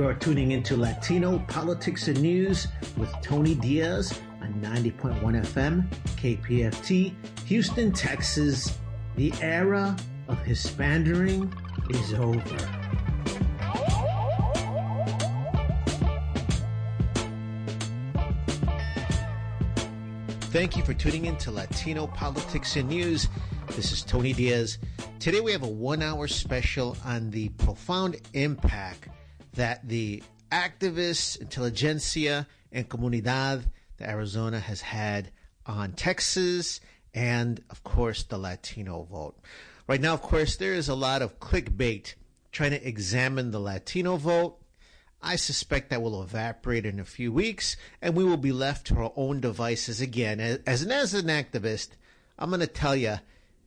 You are tuning into Latino Politics and News with Tony Diaz on 90.1 FM, KPFT, Houston, Texas. The era of Hispandering is over. Thank you for tuning in to Latino Politics and News. This is Tony Diaz. Today we have a one hour special on the profound impact that the activists, intelligentsia, and comunidad that Arizona has had on Texas and, of course, the Latino vote. Right now, of course, there is a lot of clickbait trying to examine the Latino vote I suspect that will evaporate in a few weeks and we will be left to our own devices again. As an, as an activist, I'm going to tell you,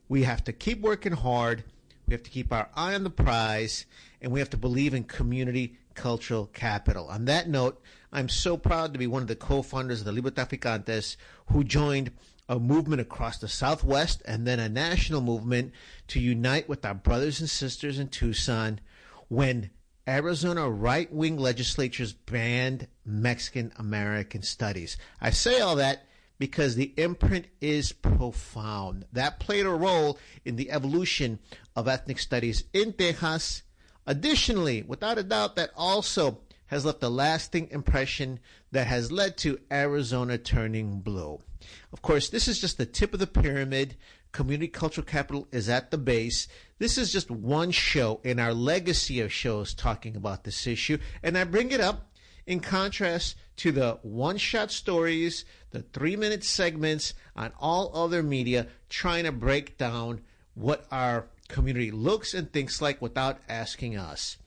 we have to keep working hard. We have to keep our eye on the prize and we have to believe in community cultural capital. On that note, I'm so proud to be one of the co-founders of the Librotraficantes who joined a movement across the Southwest and then a national movement to unite with our brothers and sisters in Tucson when Arizona right wing legislatures banned Mexican American studies. I say all that because the imprint is profound. That played a role in the evolution of ethnic studies in Texas. Additionally, without a doubt, that also has left a lasting impression that has led to Arizona turning blue. Of course, this is just the tip of the pyramid. Community Cultural Capital is at the base. This is just one show in our legacy of shows talking about this issue. And I bring it up in contrast to the one shot stories, the three minute segments on all other media trying to break down what our community looks and thinks like without asking us.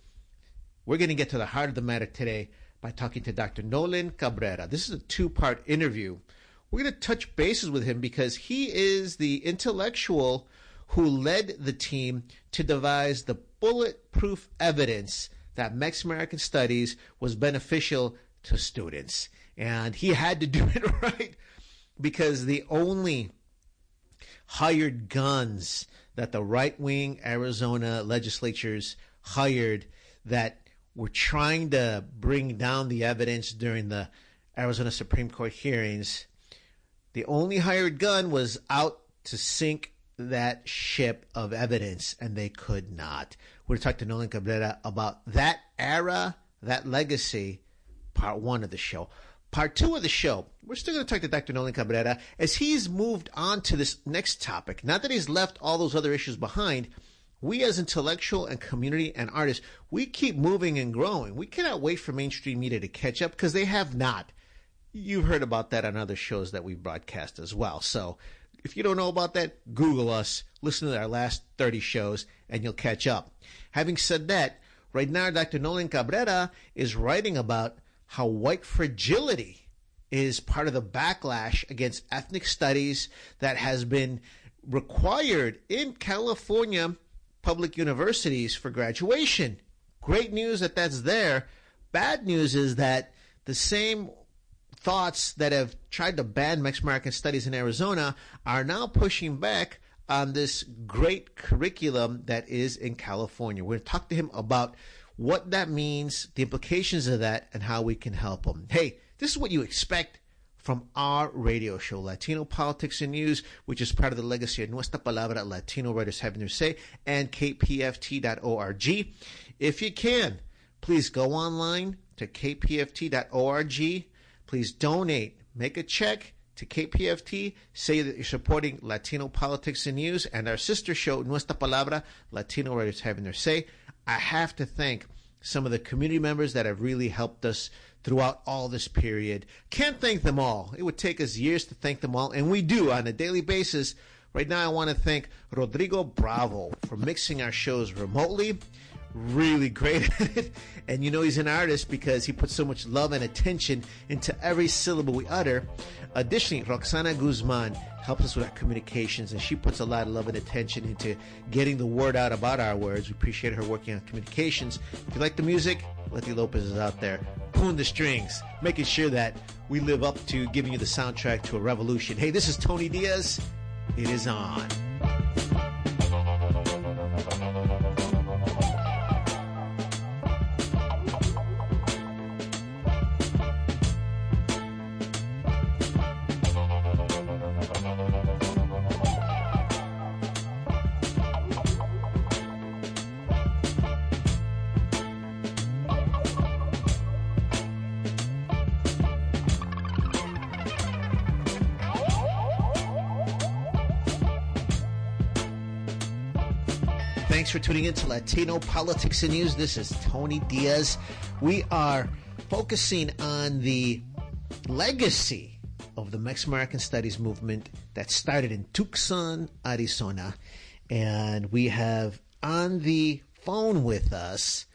We're going to get to the heart of the matter today by talking to Dr. Nolan Cabrera. This is a two part interview we're going to touch bases with him because he is the intellectual who led the team to devise the bulletproof evidence that Mexican American studies was beneficial to students. And he had to do it right because the only hired guns that the right wing Arizona legislatures hired that were trying to bring down the evidence during the Arizona Supreme Court hearings the only hired gun was out to sink that ship of evidence, and they could not. We're talking to Nolan Cabrera about that era, that legacy, part one of the show. Part two of the show, we're still going to talk to Dr. Nolan Cabrera as he's moved on to this next topic. Not that he's left all those other issues behind, we as intellectual and community and artists, we keep moving and growing. We cannot wait for mainstream media to catch up because they have not. You've heard about that on other shows that we broadcast as well. So if you don't know about that, Google us, listen to our last 30 shows, and you'll catch up. Having said that, right now Dr. Nolan Cabrera is writing about how white fragility is part of the backlash against ethnic studies that has been required in California public universities for graduation. Great news that that's there. Bad news is that the same thoughts that have tried to ban Mexican American studies in Arizona are now pushing back on this great curriculum that is in California. We're going to talk to him about what that means, the implications of that, and how we can help them. Hey, this is what you expect from our radio show, Latino Politics and News, which is part of the legacy of Nuestra Palabra, Latino Writers Having Their Say, and kpft.org. If you can, please go online to kpft.org Please donate, make a check to KPFT, say that you're supporting Latino politics and news and our sister show, Nuestra Palabra, Latino Writers Having Their Say. I have to thank some of the community members that have really helped us throughout all this period. Can't thank them all. It would take us years to thank them all, and we do on a daily basis. Right now, I want to thank Rodrigo Bravo for mixing our shows remotely really great at it. And you know he's an artist because he puts so much love and attention into every syllable we utter. Additionally, Roxana Guzman helps us with our communications and she puts a lot of love and attention into getting the word out about our words. We appreciate her working on communications. If you like the music, Leti Lopez is out there pulling the strings, making sure that we live up to giving you the soundtrack to a revolution. Hey, this is Tony Diaz. It is on. Tuning in to Latino Politics and News. This is Tony Diaz. We are focusing on the legacy of the Mexican American Studies movement that started in Tucson, Arizona. And we have on the phone with us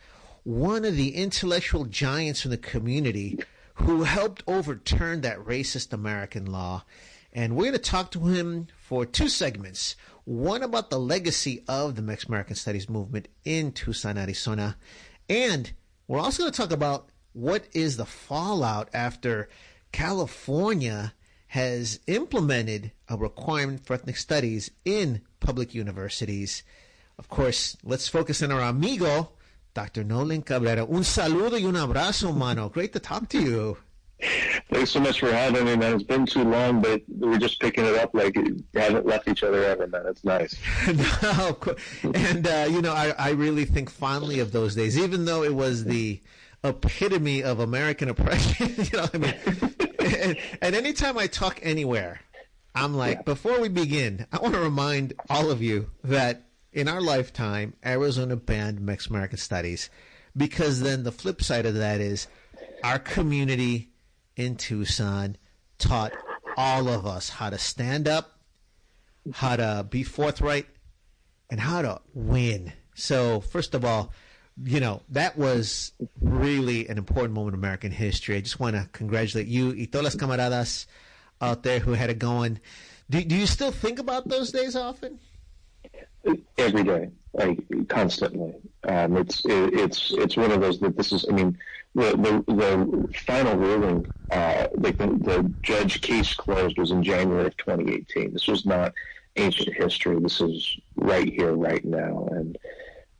one of the intellectual giants in the community who helped overturn that racist American law. And we're going to talk to him for two segments. One about the legacy of the Mexican American Studies movement in Tucson, Arizona. And we're also going to talk about what is the fallout after California has implemented a requirement for ethnic studies in public universities. Of course, let's focus on our amigo, Dr. Nolan Cabrera. Un saludo y un abrazo, mano. Great to talk to you. Thanks so much for having me, man. It's been too long, but we're just picking it up like we haven't left each other ever, man. It's nice. no, and uh, you know, I, I really think fondly of those days, even though it was the epitome of American oppression. you know, what I mean, and, and anytime I talk anywhere, I'm like, yeah. before we begin, I want to remind all of you that in our lifetime, Arizona banned Mexican American Studies, because then the flip side of that is our community in Tucson taught all of us how to stand up, how to be forthright, and how to win. So, first of all, you know, that was really an important moment in American history. I just want to congratulate you y todas las camaradas out there who had it going. Do, do you still think about those days often? Every day, like constantly. Um, it's it, it's it's one of those that this is. I mean, the the, the final ruling, uh, the, the judge case closed was in January of 2018. This was not ancient history. This is right here, right now, and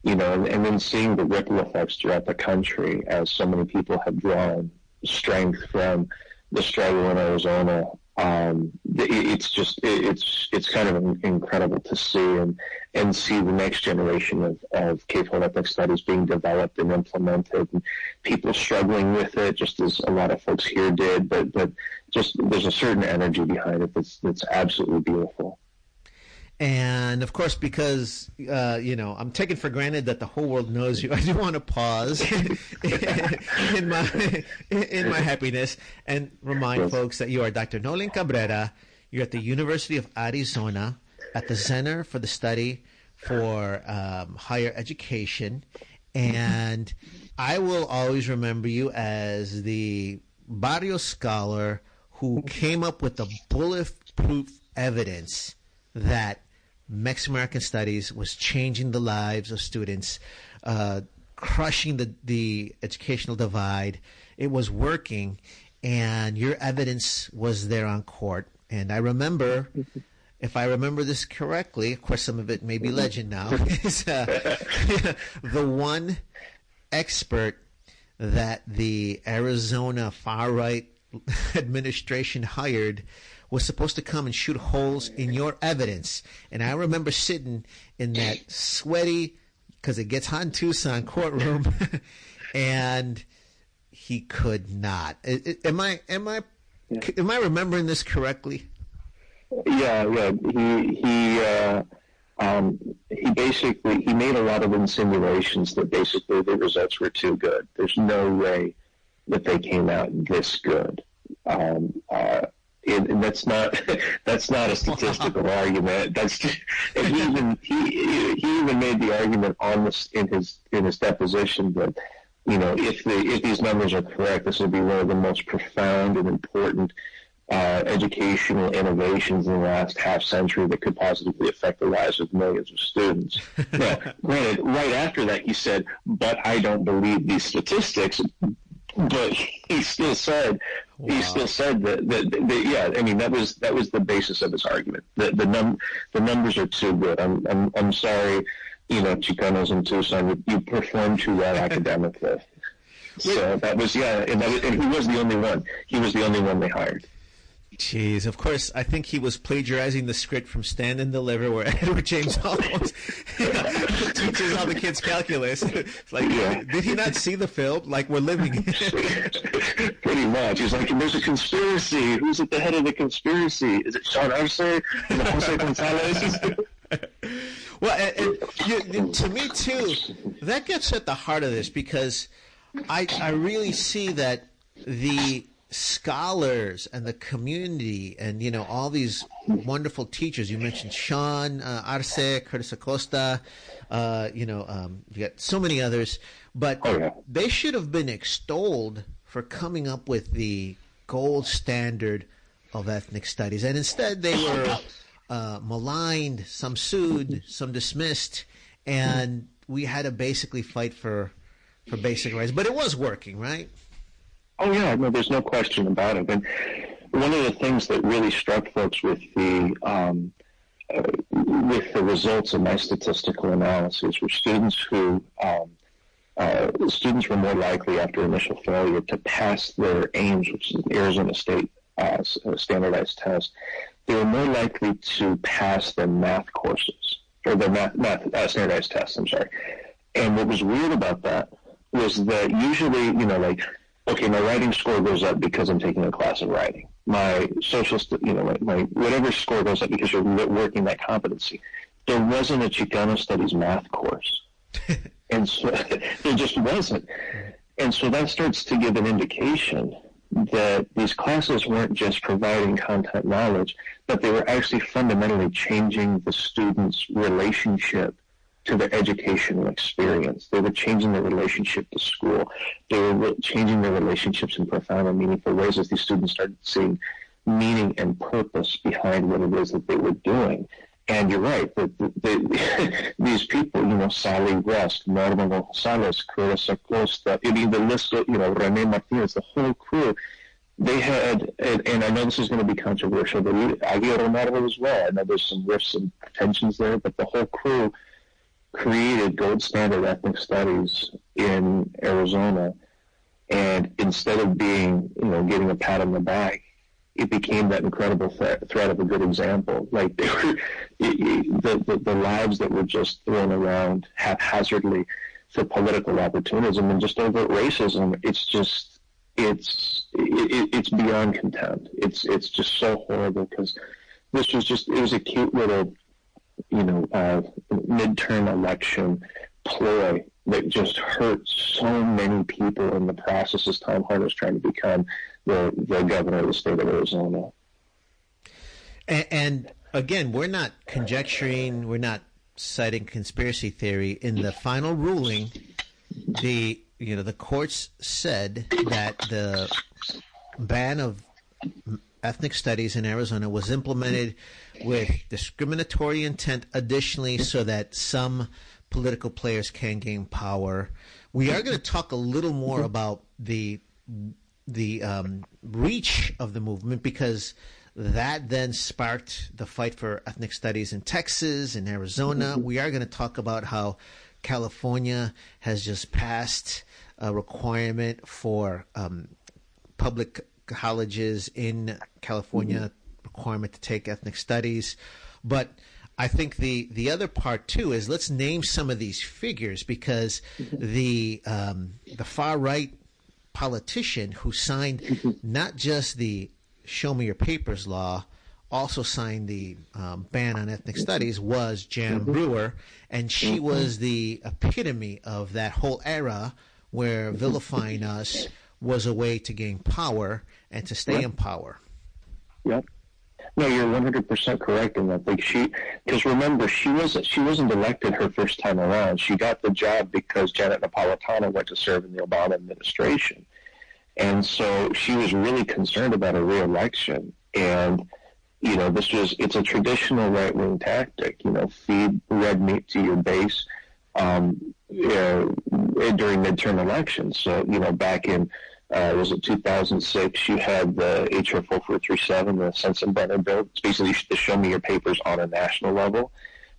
you know, and, and then seeing the ripple effects throughout the country as so many people have drawn strength from the struggle in Arizona. Um, it's just it's it's kind of incredible to see and and see the next generation of, of K-12 ethnic studies being developed and implemented, and people struggling with it, just as a lot of folks here did. But but just there's a certain energy behind it that's that's absolutely beautiful. And of course, because uh, you know, I'm taking for granted that the whole world knows you. I do want to pause in my in my happiness and remind folks that you are Dr. Nolan Cabrera. You're at the University of Arizona at the Center for the Study for um, Higher Education, and I will always remember you as the Barrio scholar who came up with the bulletproof evidence that Mexican American Studies was changing the lives of students, uh, crushing the, the educational divide. It was working, and your evidence was there on court. And I remember, if I remember this correctly, of course, some of it may be legend now, is uh, the one expert that the Arizona far right administration hired was supposed to come and shoot holes in your evidence. And I remember sitting in that sweaty, because it gets hot in Tucson courtroom, and he could not. Am I am I am I remembering this correctly? Yeah, yeah. He he uh, um, he basically he made a lot of insinuations that basically the results were too good. There's no way that they came out this good. Um, uh, and that's not that's not a statistical argument. That's just, he even he he even made the argument on this in his in his deposition that you know if the if these numbers are correct, this will be one of the most profound and important uh, educational innovations in the last half century that could positively affect the lives of millions of students. now, granted, right after that, he said, "But I don't believe these statistics." But he still said Wow. He still said that, that, that, yeah, I mean that was that was the basis of his argument. The the num the numbers are too good. I'm I'm I'm sorry, you know, Chicanos in Tucson, you, you performed too well academically. So that was yeah, and, that was, and he was the only one. He was the only one they hired. Jeez, of course, I think he was plagiarizing the script from Stand and Deliver, where Edward James Olmos teaches all the kids calculus. like, yeah. did he not see the film? Like, we're living Pretty much. He's like, there's a conspiracy. Who's at the head of the conspiracy? Is it Sean Arce? Is it Jose Gonzalez? Well, and, and you, to me too, that gets at the heart of this because I I really see that the scholars and the community and you know all these wonderful teachers. You mentioned Sean uh, Arce Curtis Acosta uh, you know um, you got so many others. But oh, yeah. they should have been extolled for coming up with the gold standard of ethnic studies. And instead they were uh, maligned some sued some dismissed and we had to basically fight for for basic rights. But it was working right Oh yeah, no, there's no question about it. And one of the things that really struck folks with the um, uh, with the results of my statistical analysis were students who um, uh, students were more likely after initial failure to pass their AIMS, which is an Arizona State uh, uh, standardized test. They were more likely to pass their math courses or their math, math uh, standardized tests. I'm sorry. And what was weird about that was that usually, you know, like okay, my writing score goes up because I'm taking a class in writing. My social, st- you know, my, my, whatever score goes up because you're working that competency. There wasn't a Chicano studies math course, and so there just wasn't. And so that starts to give an indication that these classes weren't just providing content knowledge, but they were actually fundamentally changing the student's relationship to their educational experience. They were changing their relationship to school. They were changing their relationships in profound and meaningful ways as these students started seeing meaning and purpose behind what it is that they were doing. And you're right, that the, the, these people, you know, Sally West, Norma Gonzalez, Curtis Acosta, I mean, the list, of, you know, Rene Martinez, the whole crew, they had, and, and, I know this is going to be controversial, but Augustine Romero as well. I know there's some rifts and tensions there, but the whole crew created gold standard ethnic studies in Arizona. And instead of being, you know, getting a pat on the back, it became that incredible threat, threat of a good example. Like they were, it, the, the, the lives that were just thrown around haphazardly for political opportunism and just overt racism. It's just, it's, it, it's beyond contempt. It's, it's just so horrible because this was just, it was a cute little you know, uh, midterm election ploy that just hurt so many people in the process as Tom Horne is trying to become the, the governor of the state of Arizona. And, and again, we're not conjecturing, we're not citing conspiracy theory. In the final ruling, the you know the courts said that the ban of ethnic studies in Arizona was implemented with discriminatory intent additionally so that some political players can gain power. We are going to talk a little more about the the um, reach of the movement because that then sparked the fight for ethnic studies in Texas and Arizona. We are going to talk about how California has just passed a requirement for um, public colleges in California mm-hmm requirement to take ethnic studies. But I think the the other part too is let's name some of these figures because the um, the far right politician who signed not just the "Show Me Your Papers" law, also signed the um, ban on ethnic studies was Jan mm-hmm. Brewer, and she mm-hmm. was the epitome of that whole era where vilifying us was a way to gain power and to stay in power. Yep. No, you're 100% correct in that. Like she, because remember, she wasn't she wasn't elected her first time around. She got the job because Janet Napolitano went to serve in the Obama administration, and so she was really concerned about a reelection. And you know, this was it's a traditional right wing tactic. You know, feed red meat to your base um, uh, during midterm elections. So you know, back in uh, was it 2006? You had the HR 4437, the Sensenbrenner bill. It's basically the show me your papers on a national level.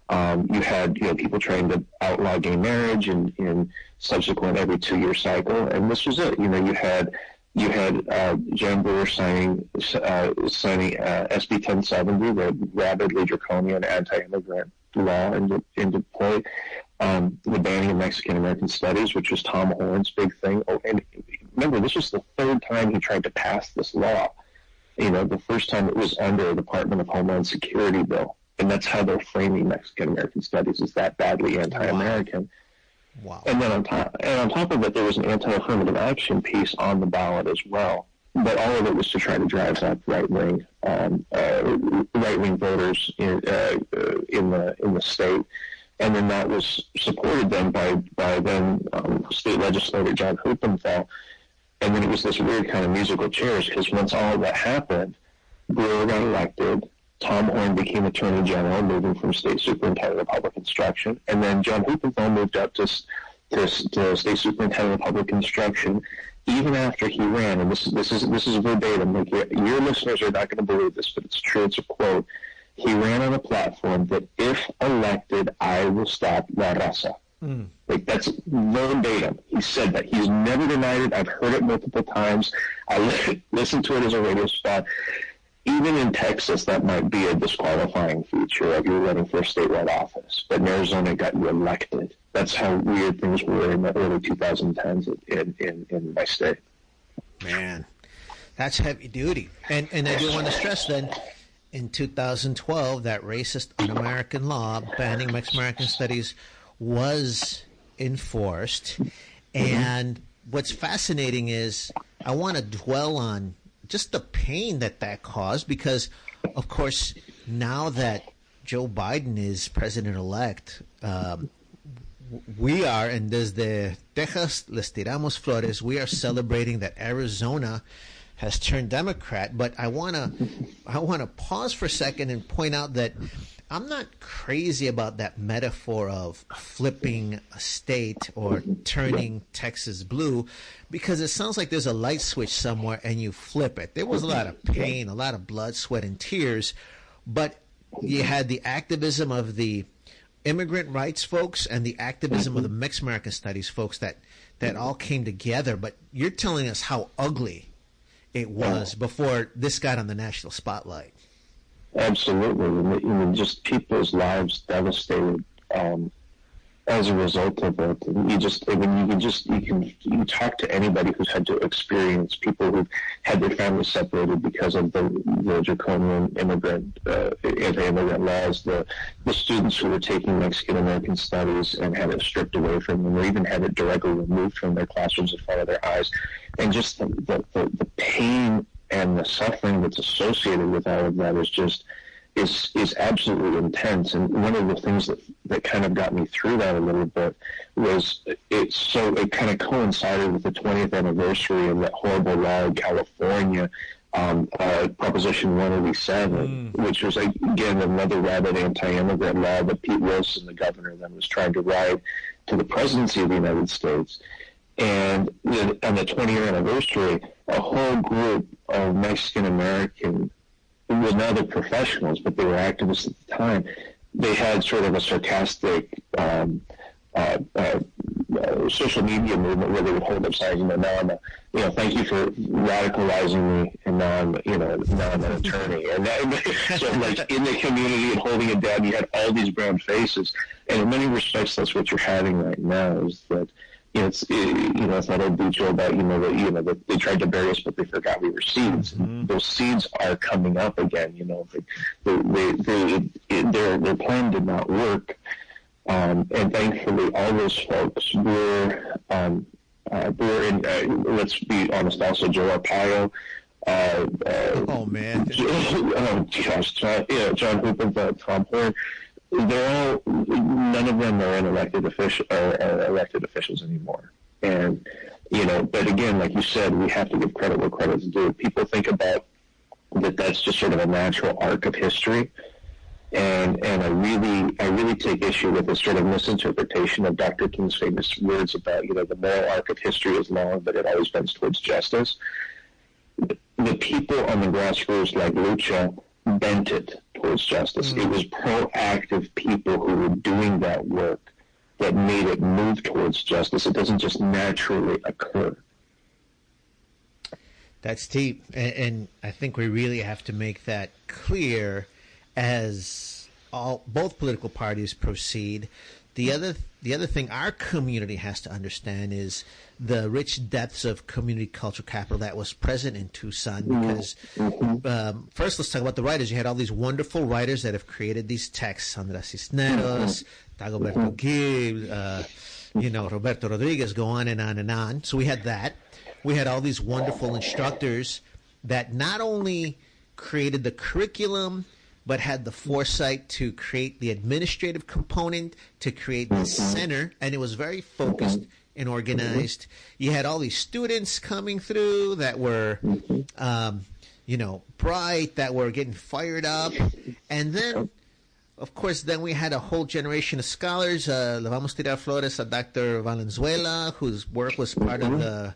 Um, you had you know people trying to outlaw gay marriage and in subsequent every two year cycle, and this was it. You know, you had you had uh, Jan Brewer signing uh, signing uh, SB 1070, the rabidly draconian anti-immigrant law into, into play. Um, the banning of Mexican American studies, which was Tom Horne's big thing. Oh, and remember, this was the third time he tried to pass this law. You know, the first time it was under a Department of Homeland Security bill and that's how they're framing Mexican American studies is that badly anti-American. Wow. wow. And then on top, and on top of it, there was an anti-affirmative action piece on the ballot as well. But all of it was to try to drive up right wing um, uh, right wing voters in, uh, uh, in the in the state and then that was supported then by by then um, state legislator John Huppenthal, and then it was this weird kind of musical chairs because once all that happened, Brewer got elected. Tom Horne became Attorney General, moving from State Superintendent of Public Instruction, and then John Huppenthal moved up to, to, to State Superintendent of Public Instruction. Even after he ran, and this is this is this is verbatim. Like your, your listeners are not going to believe this, but it's true. It's a quote he ran on a platform that if elected, I will stop La Raza. Mm. That's verbatim. He said that. He's never denied it. I've heard it multiple times. I listened to it as a radio spot. Even in Texas, that might be a disqualifying feature of you running for a statewide office. But in Arizona, got you elected. That's how weird things were in the early 2010s in, in, in my state. Man, that's heavy duty. And, and I do want to stress then, in 2012 that racist un-American law banning Mexican American studies was enforced. And what's fascinating is I want to dwell on just the pain that that caused because, of course, now that Joe Biden is president elect, um, we are, and desde Texas les tiramos flores, we are celebrating that Arizona has turned Democrat. But I want to I want to pause for a second and point out that I'm not crazy about that metaphor of flipping a state or turning Texas blue because it sounds like there's a light switch somewhere and you flip it. There was a lot of pain, a lot of blood, sweat, and tears, but you had the activism of the immigrant rights folks and the activism of the mixed American studies folks that, that all came together. But you're telling us how ugly it was before this got on the national spotlight. Absolutely, mean, just people's lives devastated um, as a result of it. And you just, I mean, you can just, you can, you talk to anybody who's had to experience people who've had their families separated because of the, the draconian immigrant, uh, anti-immigrant laws, the, the students who were taking Mexican American studies and had it stripped away from them, or even had it directly removed from their classrooms in front of their eyes and just the, the, the, the pain and the suffering that's associated with all of that is just is is absolutely intense. And one of the things that that kind of got me through that a little bit was it so it kind of coincided with the 20th anniversary of that horrible law in California. Um, uh, Proposition 187, mm. which was again another rabid anti-immigrant law that Pete Wilson, the governor, then was trying to ride to the presidency of the United States. And on the 20 year anniversary, a whole group of Mexican American, who were now they're professionals, but they were activists at the time, they had sort of a sarcastic um, uh, uh, uh, social media movement where they would hold up signs, you know, now I'm a, you know, thank you for radicalizing me, and now I'm, you know, now I'm an attorney. And that, so, like, in the community and holding it down, you had all these brown faces. And in many respects, that's what you're having right now is that you know, it's you know, it's that old Bujo about you know that you know that they tried to bury us, but they forgot we were seeds. Mm-hmm. Those seeds are coming up again. You know, they, they, they, they, their their plan did not work, um, and thankfully, all those folks were um, uh, were in. Uh, let's be honest, also Joe Arpaio. Uh, uh, oh man! oh gosh, John, yeah, John Hooper, Tom Horne they're all none of them are elected official are, are elected officials anymore. And you know, but again, like you said, we have to give credit where credit's due. People think about that that's just sort of a natural arc of history. And and I really I really take issue with this sort of misinterpretation of Dr. King's famous words about, you know, the moral arc of history is long, but it always bends towards justice. The people on the grassroots like Lucha bent it towards justice. Mm. It was proactive people who were doing that work that made it move towards justice. It doesn't just naturally occur. That's deep. And, and I think we really have to make that clear as all both political parties proceed the other the other thing our community has to understand is the rich depths of community cultural capital that was present in Tucson. Mm-hmm. Because um, first, let's talk about the writers. You had all these wonderful writers that have created these texts: Sandra Cisneros, Mm-hmm. Dagoberto Gilb, uh, you know, Roberto Rodriguez. Go on and on and on. So we had that. We had all these wonderful instructors that not only created the curriculum but had the foresight to create the administrative component, to create the center, and it was very focused and organized. You had all these students coming through that were, um, you know, bright, that were getting fired up, and then. Of course, then we had a whole generation of scholars. Uh, le vamos tirar flores a Dr. Valenzuela, whose work was part of the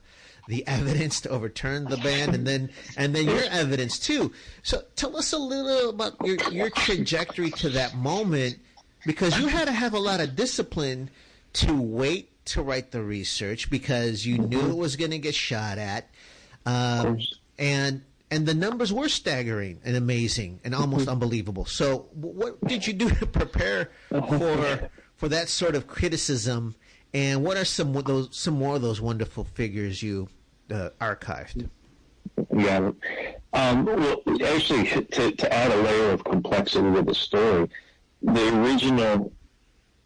the evidence to overturn the ban, and then and then your evidence too. So tell us a little about your your trajectory to that moment, because you had to have a lot of discipline to wait to write the research because you knew it was going to get shot at, um, and and the numbers were staggering and amazing and almost unbelievable. So what did you do to prepare for for that sort of criticism? And what are some those some more of those wonderful figures you uh, archived? Yeah. Um, well, actually, to, to add a layer of complexity to the story, the original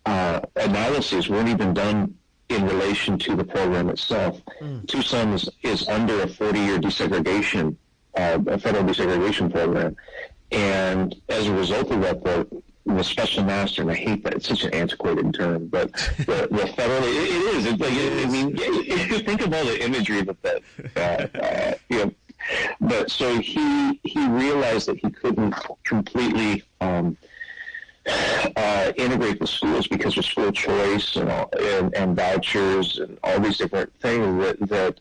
uh, analyses weren't even done in relation to the program itself. Mm. Tucson is, is under a 40-year desegregation, uh, a federal desegregation program, and as a result of that, the the special master, and I hate that it's such an antiquated term, but the, the federal it, it is. It's like I mean, think of all the imagery that that uh, uh, you know. But so he he realized that he couldn't completely um, uh, integrate the schools because of school choice and, all, and and vouchers and all these different things that that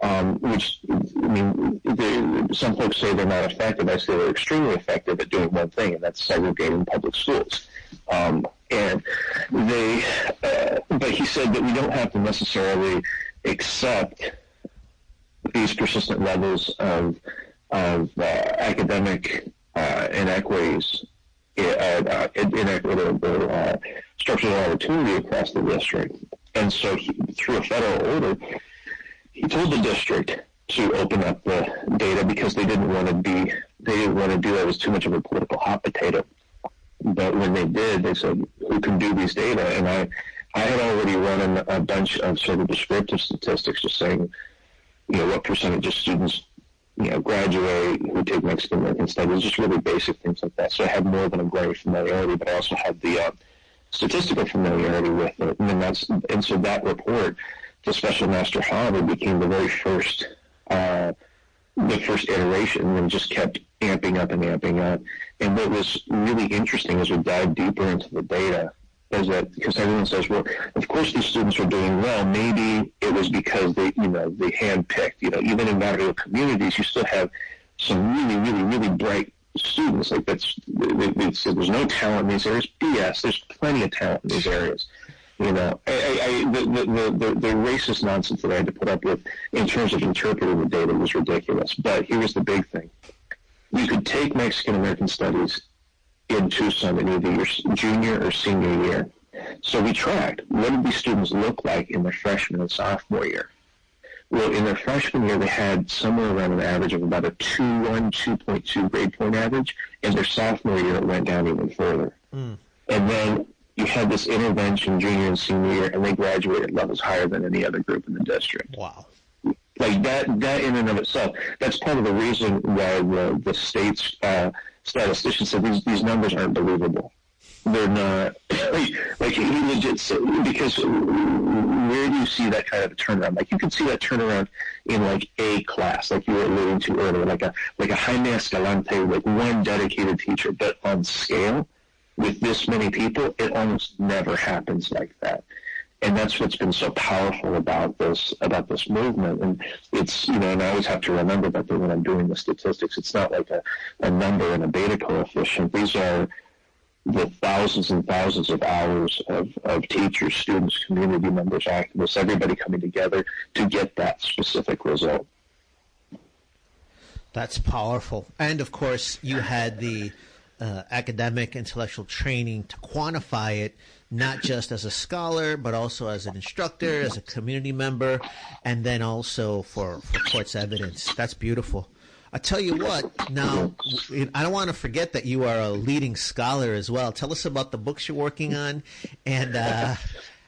um, which I mean, they, some folks say they're not effective. I say they're extremely effective at doing one thing, and that's segregating public schools. Um, and they, uh, but he said that we don't have to necessarily accept these persistent levels of of uh, academic uh, inequities, uh, inequitable uh, structural opportunity across the district. And so, he, through a federal order told the district to open up the data because they didn't want to be they didn't want to do that. It was too much of a political hot potato. But when they did, they said, "Who can do these data?" And I, I had already run a bunch of sort of descriptive statistics, just saying, you know, what percentage of students, you know, graduate who take Mexican American studies, just really basic things like that. So I had more than a great familiarity, but I also had the uh, statistical familiarity with it, and that's and so that report the Special Master Harvard became the very first, uh, the first iteration, and just kept amping up and amping up. And what was really interesting as we dive deeper into the data is that because everyone says, well, of course these students are doing well. Maybe it was because they, you know, they handpicked. You know, even in barrio communities, you still have some really, really, really bright students. Like that's, there's no talent in these areas. BS. There's plenty of talent in these areas. You know, I, I, the, the, the, the racist nonsense that I had to put up with in terms of interpreting the data was ridiculous. But here was the big thing. You could take Mexican American studies in Tucson in either your junior or senior year. So we tracked what did these students look like in their freshman and sophomore year. Well, in their freshman year, they had somewhere around an average of about a 2.1, 2.2 grade point average. In their sophomore year, it went down even further. Mm. And then you had this intervention junior and senior year, and they graduated levels higher than any other group in the district. Wow. Like that, that in and of itself, that's part of the reason why the, the state's uh, statisticians said these, these numbers aren't believable. They're not, like, like he legit said, because where do you see that kind of a turnaround? Like you can see that turnaround in like a class, like you were alluding to earlier, like a, like a Jaime Escalante, like one dedicated teacher, but on scale, with this many people, it almost never happens like that. And that's what's been so powerful about this about this movement. And it's you know, and I always have to remember that when I'm doing the statistics, it's not like a, a number and a beta coefficient. These are the thousands and thousands of hours of, of teachers, students, community members, activists, everybody coming together to get that specific result. That's powerful. And of course, you had the uh, academic intellectual training to quantify it not just as a scholar, but also as an instructor, as a community member, and then also for, for court's evidence. That's beautiful. I tell you what, now, I don't want to forget that you are a leading scholar as well. Tell us about the books you're working on and, uh,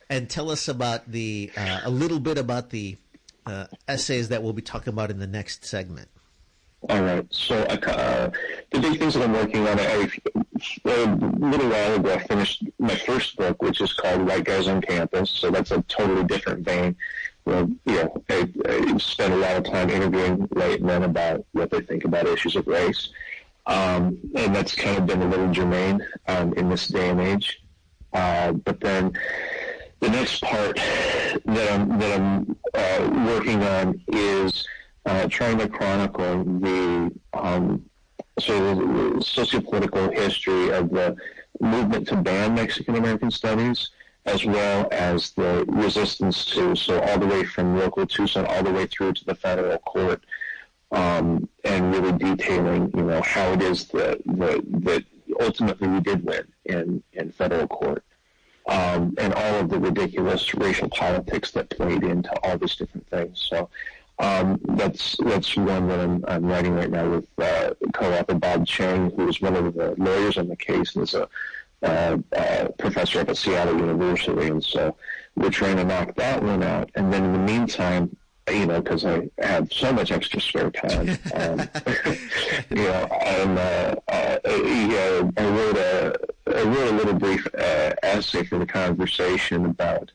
and tell us about the, uh, a little bit about the uh, essays that we'll be talking about in the next segment. All right. So uh, the big things that I'm working on, I, a little while ago, I finished my first book, which is called White Guys on Campus. So that's a totally different vein. You know, I, I spent a lot of time interviewing white men about what they think about issues of race. Um, and that's kind of been a little germane um, in this day and age. Uh, but then the next part that I'm that I'm uh, working on is uh, trying to chronicle the um, sort of sociopolitical history of the movement to ban Mexican American studies, as well as the resistance to, so all the way from local Tucson all the way through to the federal court, um, and really detailing, you know, how it is that, that, that ultimately we did win in, in federal court. Um, and all of the ridiculous racial politics that played into all these different things. So um, that's that's one that I'm, I'm writing right now with uh, co-author Bob Chang, who is one of the lawyers on the case and is a uh, uh, professor at Seattle University. And so we're trying to knock that one out. And then in the meantime, you know, because I have so much extra spare time, um, you know, I'm, uh, uh, I wrote a I wrote a little brief uh, essay for the conversation about.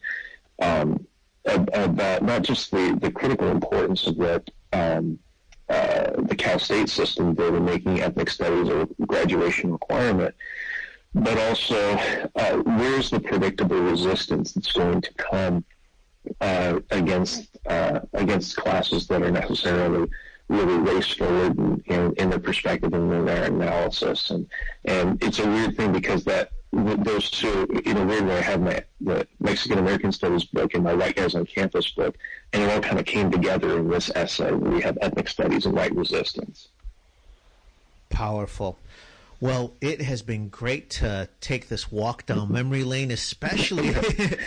Um, about not just the, the critical importance of what um, uh, the Cal State system did in making ethnic studies a graduation requirement, but also uh, where's the predictable resistance that's going to come uh, against uh, against classes that are necessarily really race forward in, in, in their perspective and in their analysis, and and it's a weird thing because that those two, in a weird way, I have my the Mexican American Studies book and my White Guys on Campus book, and it all kind of came together in this essay where we have ethnic studies and white resistance. Powerful. Well, it has been great to take this walk down memory lane, especially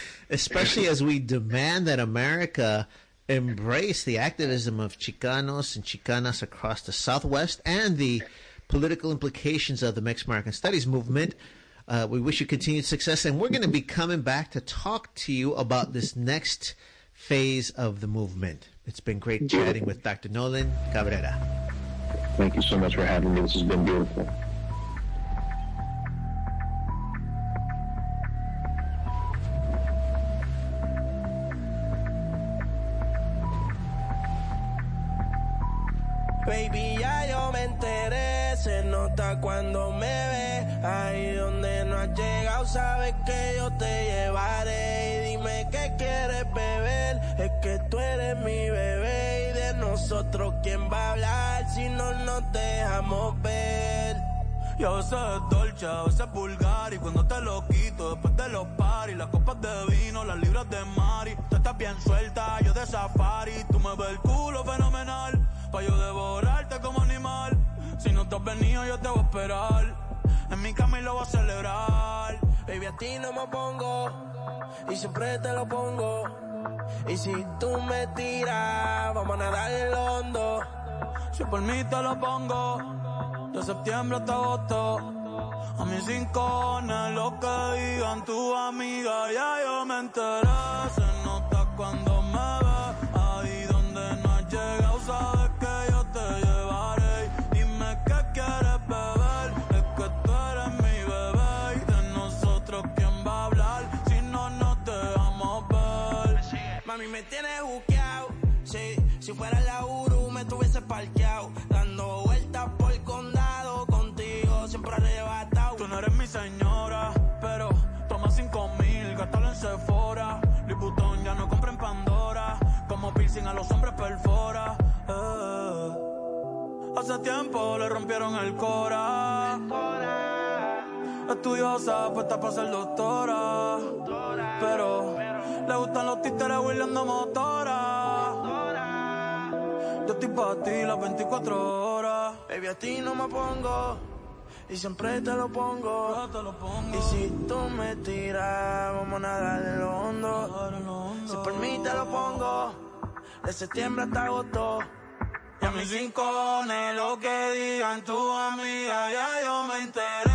especially as we demand that America embrace the activism of Chicanos and Chicanas across the Southwest and the political implications of the Mexican American Studies movement. Uh, we wish you continued success, and we're going to be coming back to talk to you about this next phase of the movement. It's been great chatting with Dr. Nolan Cabrera. Thank you so much for having me. This has been beautiful. Baby, ya yo me enteré, se nota cuando me ve. Ahí sabes que yo te llevaré. Y dime qué quieres beber, es que tú eres mi bebé. Y de nosotros, ¿quién va a hablar si no nos dejamos ver? Y a veces es dolce, a veces es vulgar Y cuando te lo quito, después de los paris Las copas de vino, las libras de mari Tú estás bien suelta, yo de safari Tú me ves el culo fenomenal Pa' yo devorarte como animal. Si no te has venido, yo te voy a esperar. En mi cama y lo voy a celebrar. Baby, a ti no me pongo. Y siempre te lo pongo. Y si tú me tiras, vamos a nadar el hondo. Si por mí te lo pongo. De septiembre hasta agosto. A mis cinco lo que digan tu amiga, ya yo me enteré. Se nota cuando rompieron el cora. Estudiosa, puesta para ser doctora. Pero le gustan los títeres huirleando motora. Yo estoy para ti las 24 horas. Baby, a ti no me pongo. y siempre te lo pongo. Te lo pongo. Y si tú me tiras, vamos a nadar en lo hondo. Si por mí te lo pongo, de septiembre hasta agosto. Y a mis rincones, lo que digan tu amiga, ya yo me enteré.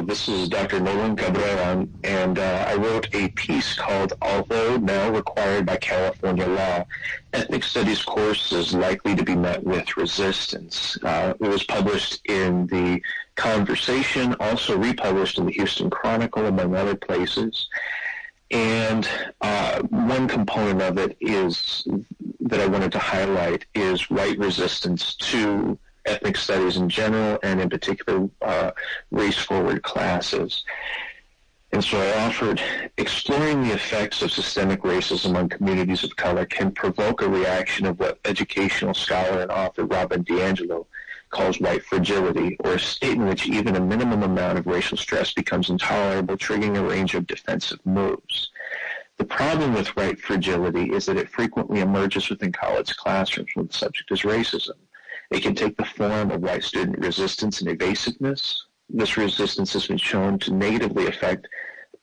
This is Dr. Nolan Cabrera, and uh, I wrote a piece called Although Now Required by California Law, Ethnic Studies course is likely to be met with resistance. Uh, it was published in the Conversation, also republished in the Houston Chronicle, among other places. And uh, one component of it is that I wanted to highlight is white resistance to ethnic studies in general, and in particular, uh, race-forward classes. And so I offered exploring the effects of systemic racism on communities of color can provoke a reaction of what educational scholar and author Robin DiAngelo calls white fragility, or a state in which even a minimum amount of racial stress becomes intolerable, triggering a range of defensive moves. The problem with white fragility is that it frequently emerges within college classrooms when the subject is racism. It can take the form of white student resistance and evasiveness. This resistance has been shown to negatively affect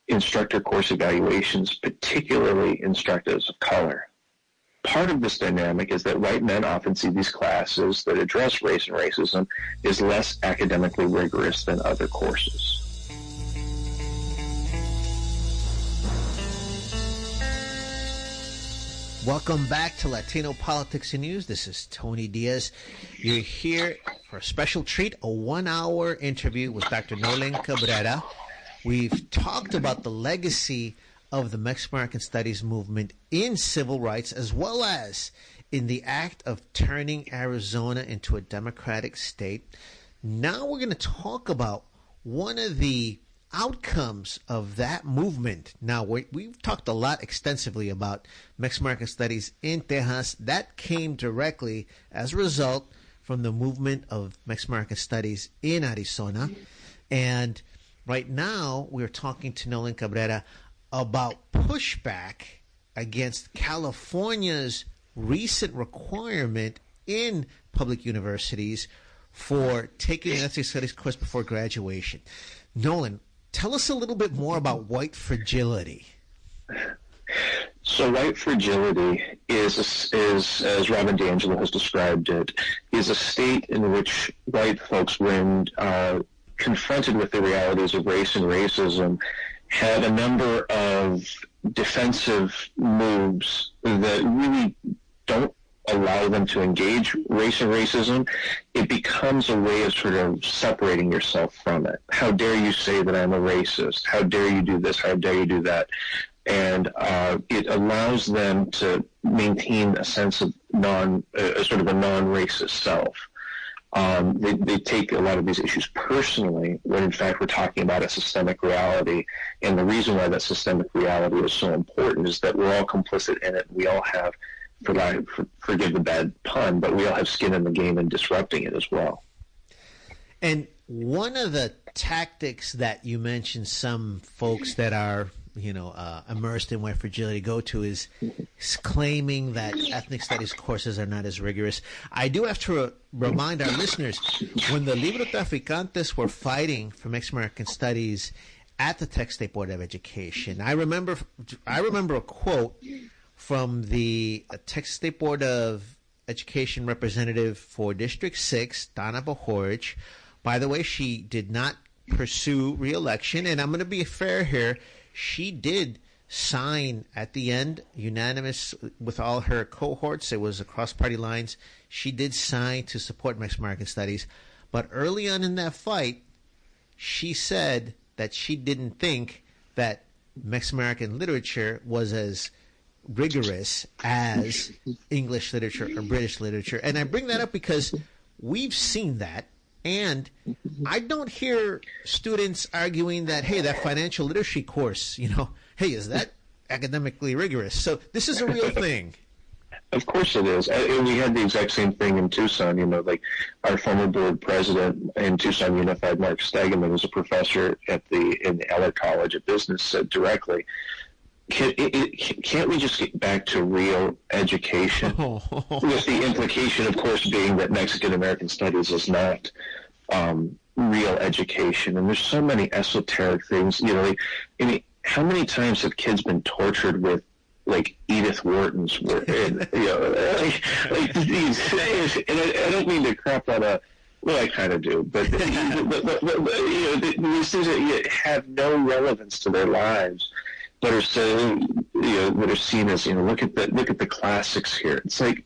instructor course evaluations, particularly instructors of color. Part of this dynamic is that white men often see these classes that address race and racism as less academically rigorous than other courses. Welcome back to Latino Politics and News. This is Tony Diaz. You're here for a special treat, a one-hour interview with Dr. Nolan Cabrera. We've talked about the legacy of the Mexican American Studies movement in civil rights as well as in the act of turning Arizona into a democratic state. Now we're going to talk about one of the outcomes of that movement. Now, we, we've talked a lot extensively about Mexican American Studies in Tejas. That came directly as a result from the movement of Mexican American Studies in Arizona. And right now, we're talking to Nolan Cabrera about pushback against California's recent requirement in public universities for taking an ethnic studies course before graduation. Nolan, tell us a little bit more about white fragility. So white fragility is, is, as Robin DiAngelo has described it, is a state in which white folks, when uh, confronted with the realities of race and racism, have a number of defensive moves that really don't allow them to engage race and racism, it becomes a way of sort of separating yourself from it. How dare you say that I'm a racist? How dare you do this? How dare you do that? And uh, it allows them to maintain a sense of non, uh, sort of a non-racist self. Um, they, they take a lot of these issues personally when in fact we're talking about a systemic reality. And the reason why that systemic reality is so important is that we're all complicit in it. We all have for, for, forgive the bad pun, but we all have skin in the game in disrupting it as well. And one of the tactics that you mentioned, some folks that are you know uh, immersed in white fragility go to is, claiming that ethnic studies courses are not as rigorous. I do have to re- remind our listeners when the Librotraficantes were fighting for Mexican American studies at the Texas State Board of Education. I remember I remember a quote from the uh, Texas State Board of Education representative for District 6, Donna Bahorich. By the way, she did not pursue reelection, and I'm going to be fair here. She did sign at the end, unanimous with all her cohorts. It was across party lines. She did sign to support Mexican American Studies. But early on in that fight, she said that she didn't think that Mexican American literature was as rigorous as English literature or British literature. And I bring that up because we've seen that. And I don't hear students arguing that, hey, that financial literacy course, you know, hey, is that academically rigorous? So this is a real thing. Of course it is. And we had the exact same thing in Tucson. You know, like our former board president in Tucson Unified, Mark Stegeman, was a professor at the in the Eller College of Business, said directly, can, can't we just get back to real education? With the implication, of course, being that Mexican American studies is not um, real education. And there's so many esoteric things. You know, like, I mean, how many times have kids been tortured with like Edith Wharton's work? And, you know, like, like these things. And I, I don't mean to crap on a well, I kind of do, but, but, but, but, but you know, these things that have no relevance to their lives that are you know that are seen as you know look at the look at the classics here. It's like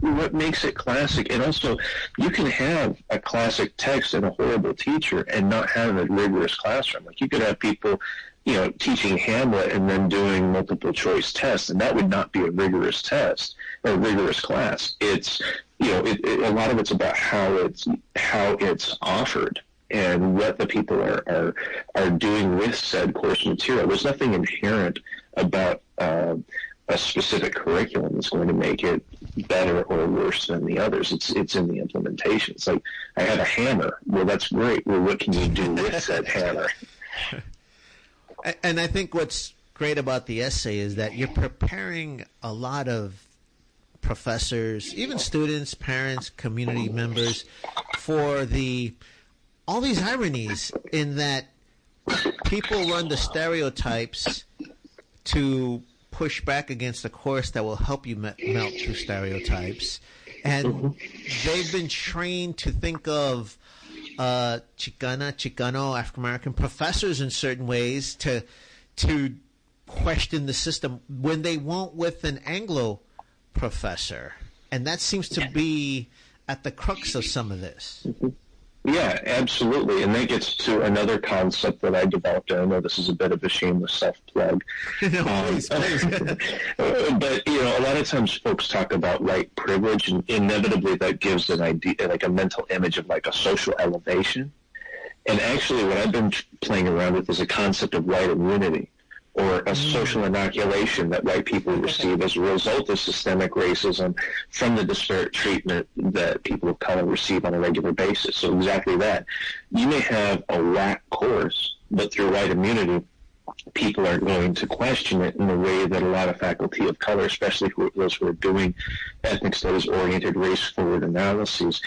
what makes it classic, and also you can have a classic text and a horrible teacher and not have a rigorous classroom. Like you could have people, you know, teaching Hamlet and then doing multiple choice tests, and that would not be a rigorous test or a rigorous class. It's you know, it, it, a lot of it's about how it's how it's offered and what the people are, are, are doing with said course material. There's nothing inherent about uh, a specific curriculum that's going to make it better or worse than the others. It's it's in the implementation. It's like I have a hammer. Well, that's great. Well, what can you do with said hammer? And I think what's great about the essay is that you're preparing a lot of professors, even students, parents, community members for the all these ironies in that people run the stereotypes to push back against a course that will help you melt through stereotypes. And they've been trained to think of uh, Chicana, Chicano, African American professors in certain ways to to question the system when they won't with an Anglo professor. And that seems to be at the crux of some of this. Yeah, absolutely. And that gets to another concept that I developed. I know this is a bit of a shameless self plug. no, um, but, you know, a lot of times folks talk about white privilege, and inevitably that gives an idea, like a mental image of like a social elevation. And actually, what I've been playing around with is a concept of white immunity or a mm. social inoculation that white people receive as a result of systemic racism from the disparate treatment that people of color receive on a regular basis. So exactly that. You may have a whack course, but through white immunity, people aren't going to question it in a way that a lot of faculty of color, especially who, those who are doing ethnic studies oriented race forward analyses,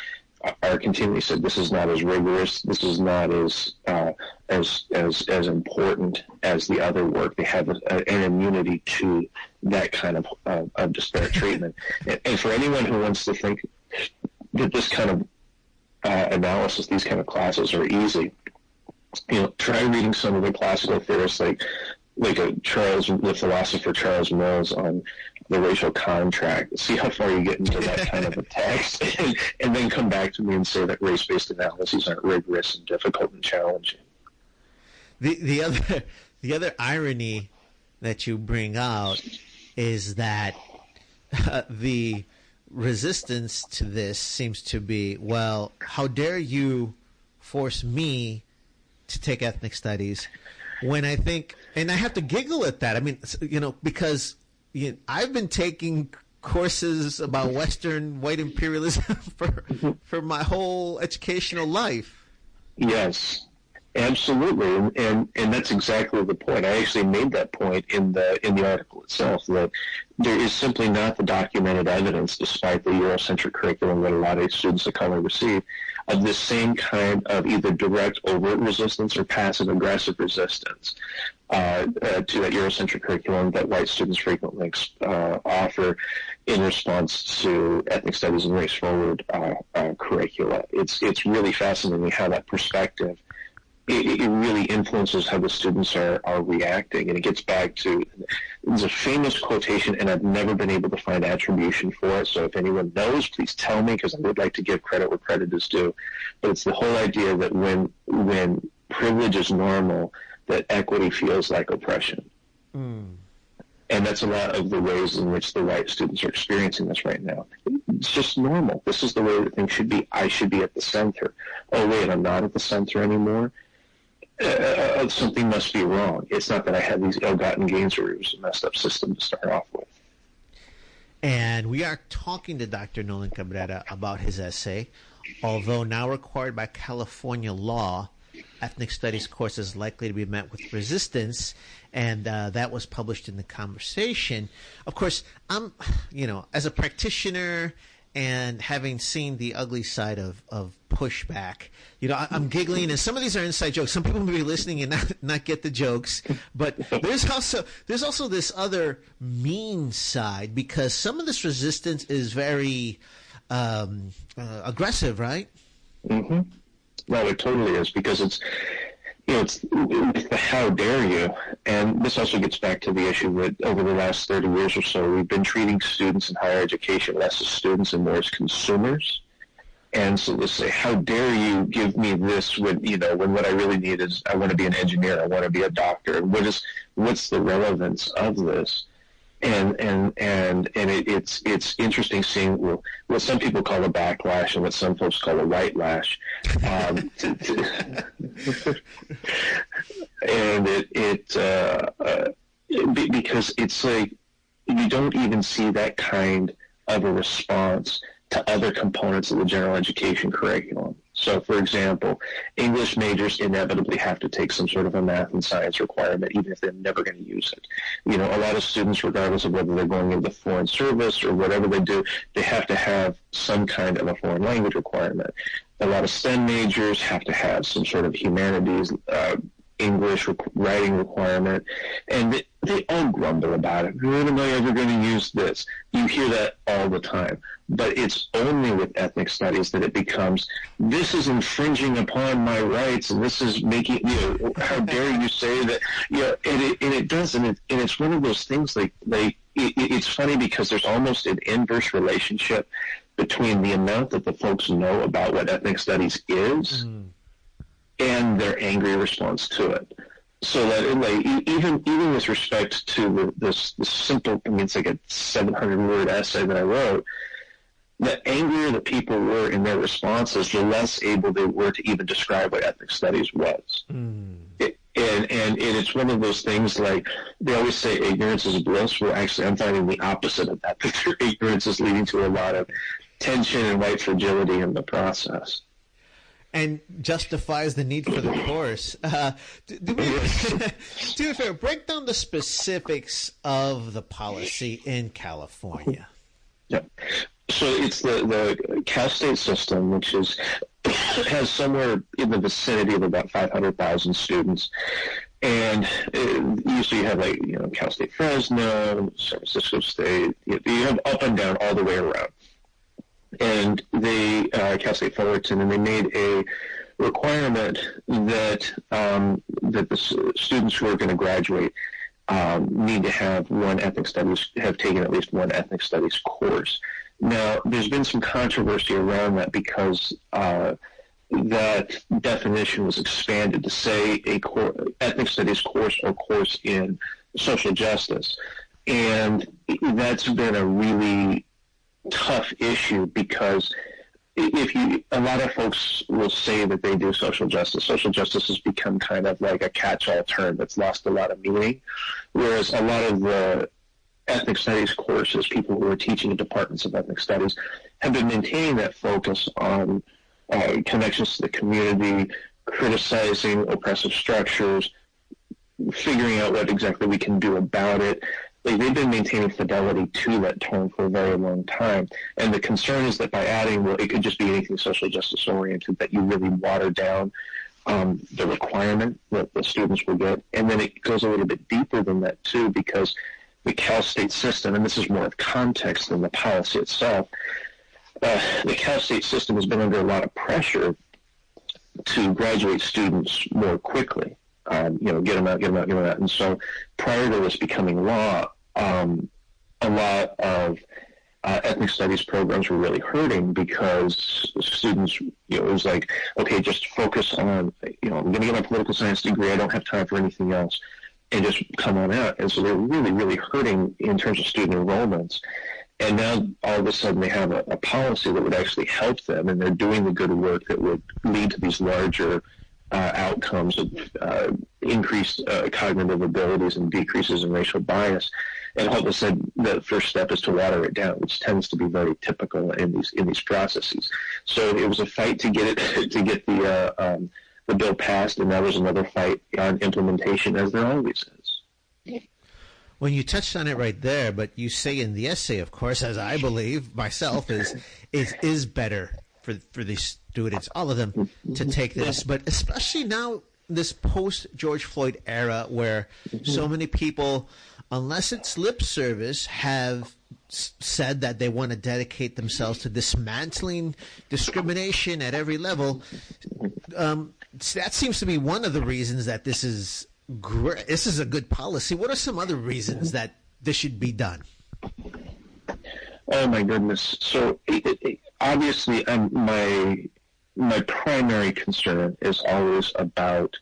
are continually said this is not as rigorous, this is not as uh, as as as important as the other work. They have a, a, an immunity to that kind of uh, of disparate treatment. And, and, for anyone who wants to think that this kind of uh, analysis, these kind of classes are easy, you know, try reading some of the classical theorists like like a Charles, the philosopher Charles Mills on the racial contract, see how far you get into that kind of a text, and, and then come back to me and say that race-based analyses aren't rigorous and difficult and challenging. The the other the other irony that you bring out is that uh, the resistance to this seems to be, well, how dare you force me to take ethnic studies when I think, and I have to giggle at that. I mean, you know, because you know, I've been taking courses about Western white imperialism for for my whole educational life. Yes, absolutely, and, and that's exactly the point. I actually made that point in the in the article itself that there is simply not the documented evidence, despite the Eurocentric curriculum that a lot of students of color receive, of this same kind of either direct overt resistance or passive aggressive resistance uh, uh, to that Eurocentric curriculum that white students frequently uh, offer in response to ethnic studies and race forward uh, curricula. It's it's really fascinating how that perspective it, it really influences how the students are, are reacting. And it gets back to there's a famous quotation, and I've never been able to find attribution for it. So if anyone knows, please tell me because I would like to give credit where credit is due. But it's the whole idea that when when privilege is normal, that equity feels like oppression. Mm. And that's a lot of the ways in which the white students are experiencing this right now. It's just normal. This is the way that things should be. I should be at the center. Oh, wait, I'm not at the center anymore. Uh, uh something must be wrong. It's not that I had these ill-gotten gains or it was a messed up system to start off with. And we are talking to Dr. Nolan Cabrera about his essay. Although now required by California law, ethnic studies course is likely to be met with resistance, and uh, that was published in the conversation. Of course, I'm, you know, as a practitioner and having seen the ugly side of, of pushback, you know, I, am giggling, and some of these are inside jokes. Some people may be listening and not, not get the jokes, but there's also there's also this other mean side because some of this resistance is very um, uh, aggressive, right? Mm-hmm. No, it totally is because it's you know, it's, the how dare you. And this also gets back to the issue that over the last 30 years or so, we've been treating students in higher education less as students and more as consumers. And so they say, how dare you give me this when, you know, when what I really need is I want to be an engineer, I want to be a doctor. And what is, what's the relevance of this? And and and and it, it's it's interesting seeing what some people call a backlash and what some folks call a white lash, um, and it it, uh, uh, because it's like you don't even see that kind of a response to other components of the general education curriculum. So, for example, English majors inevitably have to take some sort of a math and science requirement, even if they're never going to use it. You know, a lot of students, regardless of whether they're going into the foreign service or whatever they do, they have to have some kind of a foreign language requirement. A lot of STEM majors have to have some sort of humanities, uh, English writing requirement, and they, all grumble about it. When am I ever going to use this? You hear that all the time. But it's only with ethnic studies that it becomes, this is infringing upon my rights, and this is making, you know, how dare you say that? You know, and it, and it does, and, it, and it's one of those things like, like it, it's funny because there's almost an inverse relationship between the amount that the folks know about what ethnic studies is. Mm and their angry response to it. So that it, like even even with respect to the, this, this simple, I mean, it's like a 700 word essay that I wrote. The angrier the people were in their responses, the less able they were to even describe what ethnic studies was. Mm. It, and, and and it's one of those things like they always say ignorance is bliss. Well, actually, I'm finding the opposite of that. That their ignorance is leading to a lot of tension and white fragility in the process and justifies the need for the course. Uh, do, do, we, do me fair, break down the specifics of the policy in California. Yeah. So it's the, the Cal State system, which is has somewhere in the vicinity of about 500,000 students. And it, usually you have like, you know, Cal State Fresno, San Francisco State, you have up and down all the way around and they uh, Cal State Fullerton, and they made a requirement that um, that the students who are going to graduate um, need to have one ethnic studies have taken at least one ethnic studies course. Now, there's been some controversy around that because uh, that definition was expanded to say a cor- ethnic studies course or course in social justice, and that's been a really tough issue because if you a lot of folks will say that they do social justice social justice has become kind of like a catch-all term that's lost a lot of meaning whereas a lot of the ethnic studies courses people who are teaching in departments of ethnic studies have been maintaining that focus on uh, connections to the community criticizing oppressive structures figuring out what exactly we can do about it they've been maintaining fidelity to that term for a very long time. And the concern is that by adding, well, it could just be anything social justice oriented, that you really water down um, the requirement that the students will get. And then it goes a little bit deeper than that too, because the Cal State system, and this is more of context than the policy itself, uh, the Cal State system has been under a lot of pressure to graduate students more quickly. Um, you know, get them out, get them out, get them out. And so prior to this becoming law, um, a lot of uh, ethnic studies programs were really hurting because students, you know, it was like, okay, just focus on, you know, I'm going to get my political science degree. I don't have time for anything else, and just come on out. And so they're really, really hurting in terms of student enrollments. And now all of a sudden they have a, a policy that would actually help them, and they're doing the good work that would lead to these larger uh, outcomes of uh, increased uh, cognitive abilities and decreases in racial bias. And Holtman said the first step is to water it down, which tends to be very typical in these in these processes. So it was a fight to get it to get the uh, um, the bill passed, and now there's another fight on implementation, as there always is. When you touched on it right there, but you say in the essay, of course, as I believe myself, is is is better for for these students, all of them, to take this, but especially now this post George Floyd era where so many people, unless it's lip service, have said that they want to dedicate themselves to dismantling discrimination at every level. Um, that seems to be one of the reasons that this is. This is a good policy. What are some other reasons that this should be done? Oh my goodness! So it, it, obviously, um, my my primary concern is always about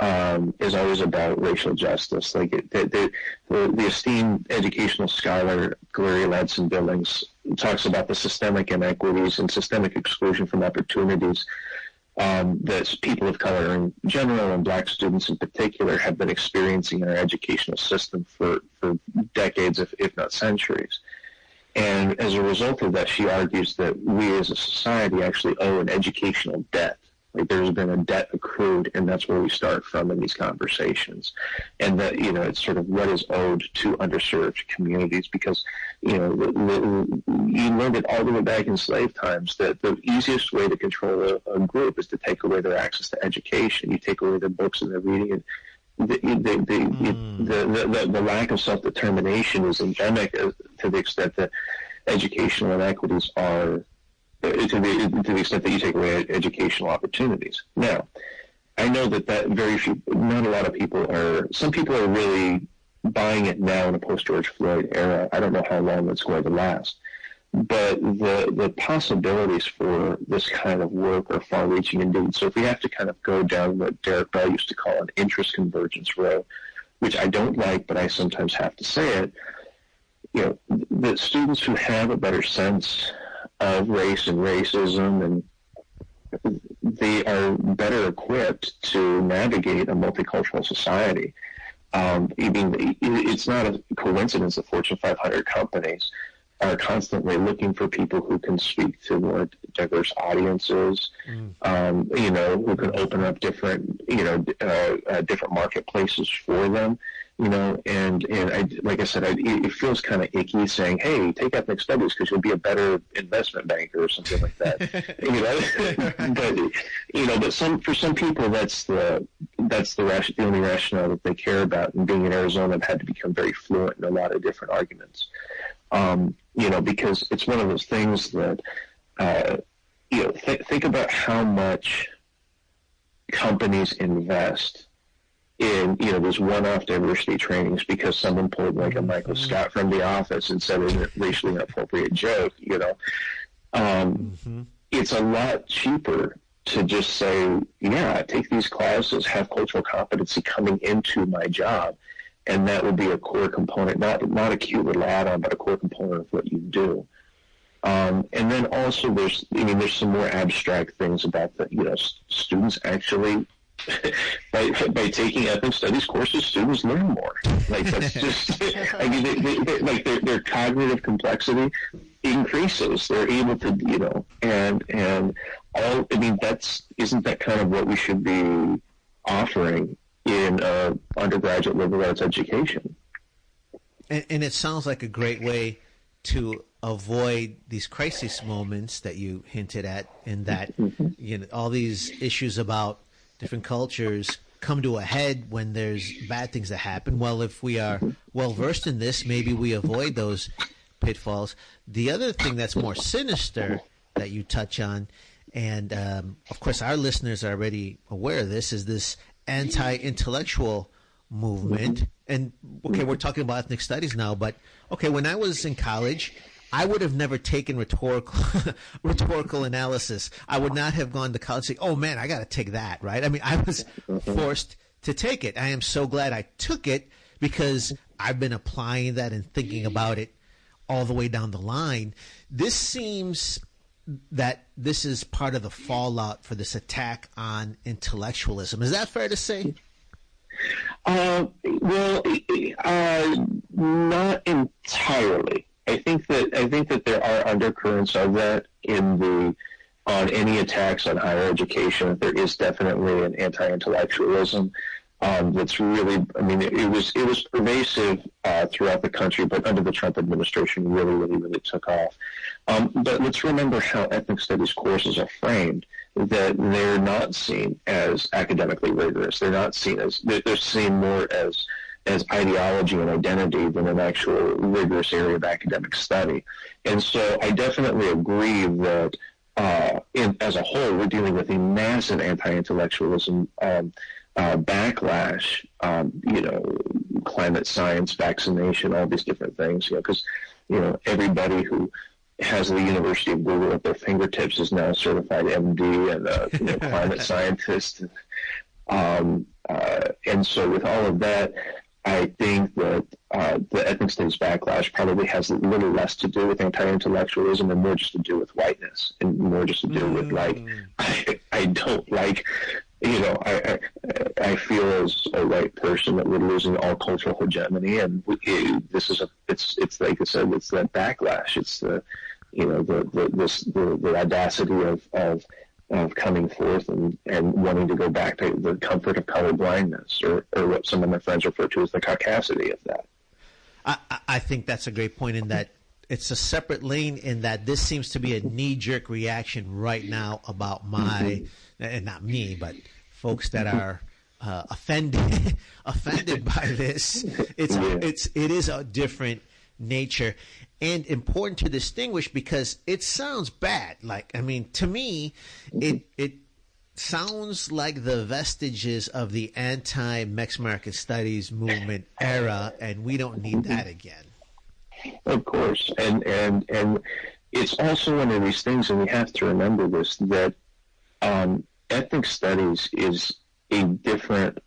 um, is always about racial justice. Like it, the, the, esteemed educational scholar Gloria Ladson Billings talks about the systemic inequities and systemic exclusion from opportunities um, that people of color in general and black students in particular have been experiencing in our educational system for, for decades, if, if not centuries. And as a result of that, she argues that we as a society actually owe an educational debt. Like there's been a debt accrued, and that's where we start from in these conversations. And that, you know, it's sort of what is owed to underserved communities because, you know, the, the, you learned it all the way back in slave times that the easiest way to control a, a group is to take away their access to education. You take away their books and their reading and the, the, the, mm. the, the, the, lack of self-determination is endemic to the extent that educational inequities are, to the, to the extent that you take away educational opportunities. Now, I know that, that very few, not a lot of people are, some people are really buying it now in a post-George Floyd era. I don't know how long it's going to last but the the possibilities for this kind of work are far reaching indeed. So if we have to kind of go down what Derek Bell used to call an interest convergence road, which I don't like, but I sometimes have to say it, you know, the students who have a better sense of race and racism and they are better equipped to navigate a multicultural society. Um, I mean, it's not a coincidence that Fortune 500 companies are constantly looking for people who can speak to more diverse audiences, mm. um, you know, who can open up different, you know, uh, uh, different marketplaces for them, you know, and, and I, like I said, I, it feels kind of icky saying, hey, take ethnic studies because you'll be a better investment banker or something like that, you know, but, you know, but some, for some people, that's the, that's the, ration, the only rationale that they care about. And being in Arizona, I've had to become very fluent in a lot of different arguments. Um, you know, because it's one of those things that, uh, you know, th- think about how much companies invest in, you know, those one-off diversity trainings because someone pulled like a Michael mm-hmm. Scott from the office and said a racially inappropriate joke, you know. Um, mm-hmm. It's a lot cheaper to just say, yeah, I take these classes, have cultural competency coming into my job and that would be a core component, not not a cute little add-on, but a core component of what you do. Um, and then also there's, I mean, there's some more abstract things about that. You know, students actually by by taking ethnic studies courses, students learn more. Like that's just, I mean, they, they, they, like their, their cognitive complexity increases. They're able to, you know, and and all. I mean, that's isn't that kind of what we should be offering in uh, undergraduate liberal arts education. And, and, it sounds like a great way to avoid these crisis moments that you hinted at, in that mm-hmm. you know all these issues about different cultures come to a head when there's bad things that happen. Well, if we are well versed in this, maybe we avoid those pitfalls. The other thing that's more sinister that you touch on and um, of course our listeners are already aware of this. Is this anti-intellectual movement? And okay, we're talking about ethnic studies now, but okay, when I was in college. I would have never taken rhetorical rhetorical analysis. I would not have gone to college saying, "Oh man, I got to take that." Right? I mean, I was forced to take it. I am so glad I took it because I've been applying that and thinking about it all the way down the line. This seems that this is part of the fallout for this attack on intellectualism. Is that fair to say? Uh, well, uh, not entirely. I think that I think that there are undercurrents of that in the on any attacks on higher education. There is definitely an anti-intellectualism um, that's really. I mean, it, it was it was pervasive uh, throughout the country, but under the Trump administration, really, really, really took off. Um, but let's remember how ethnic studies courses are framed. That they're not seen as academically rigorous. They're not seen as they're, they're seen more as as ideology and identity than an actual rigorous area of academic study. And so I definitely agree that uh, in, as a whole, we're dealing with a massive anti-intellectualism um, uh, backlash. Um, you know, climate science, vaccination, all these different things. You know, because you know everybody who has the University of Google at their fingertips is now a certified MD and a you know, climate scientist. Um, uh, and so with all of that, I think that uh, the ethnic studies backlash probably has a little less to do with anti-intellectualism and more just to do with whiteness and more just to do mm. with like I, I don't like you know I, I, I feel as a white person that we're losing all cultural hegemony and it, this is a it's it's like I said it's that backlash it's the you know the the this the, the audacity of of of coming forth and, and wanting to go back to the comfort of color blindness or, or what some of my friends refer to as the caucasity of that. I, I think that's a great point in that it's a separate lane in that this seems to be a knee jerk reaction right now about my, mm-hmm. and not me, but folks that are uh, offended offended by this. It's yeah. it's it is a different nature and important to distinguish because it sounds bad. Like, I mean, to me, it it sounds like the vestiges of the anti-Mex-American Studies movement era, and we don't need that again. Of course, and and and it's also one of these things, and we have to remember this that um, ethnic studies is a different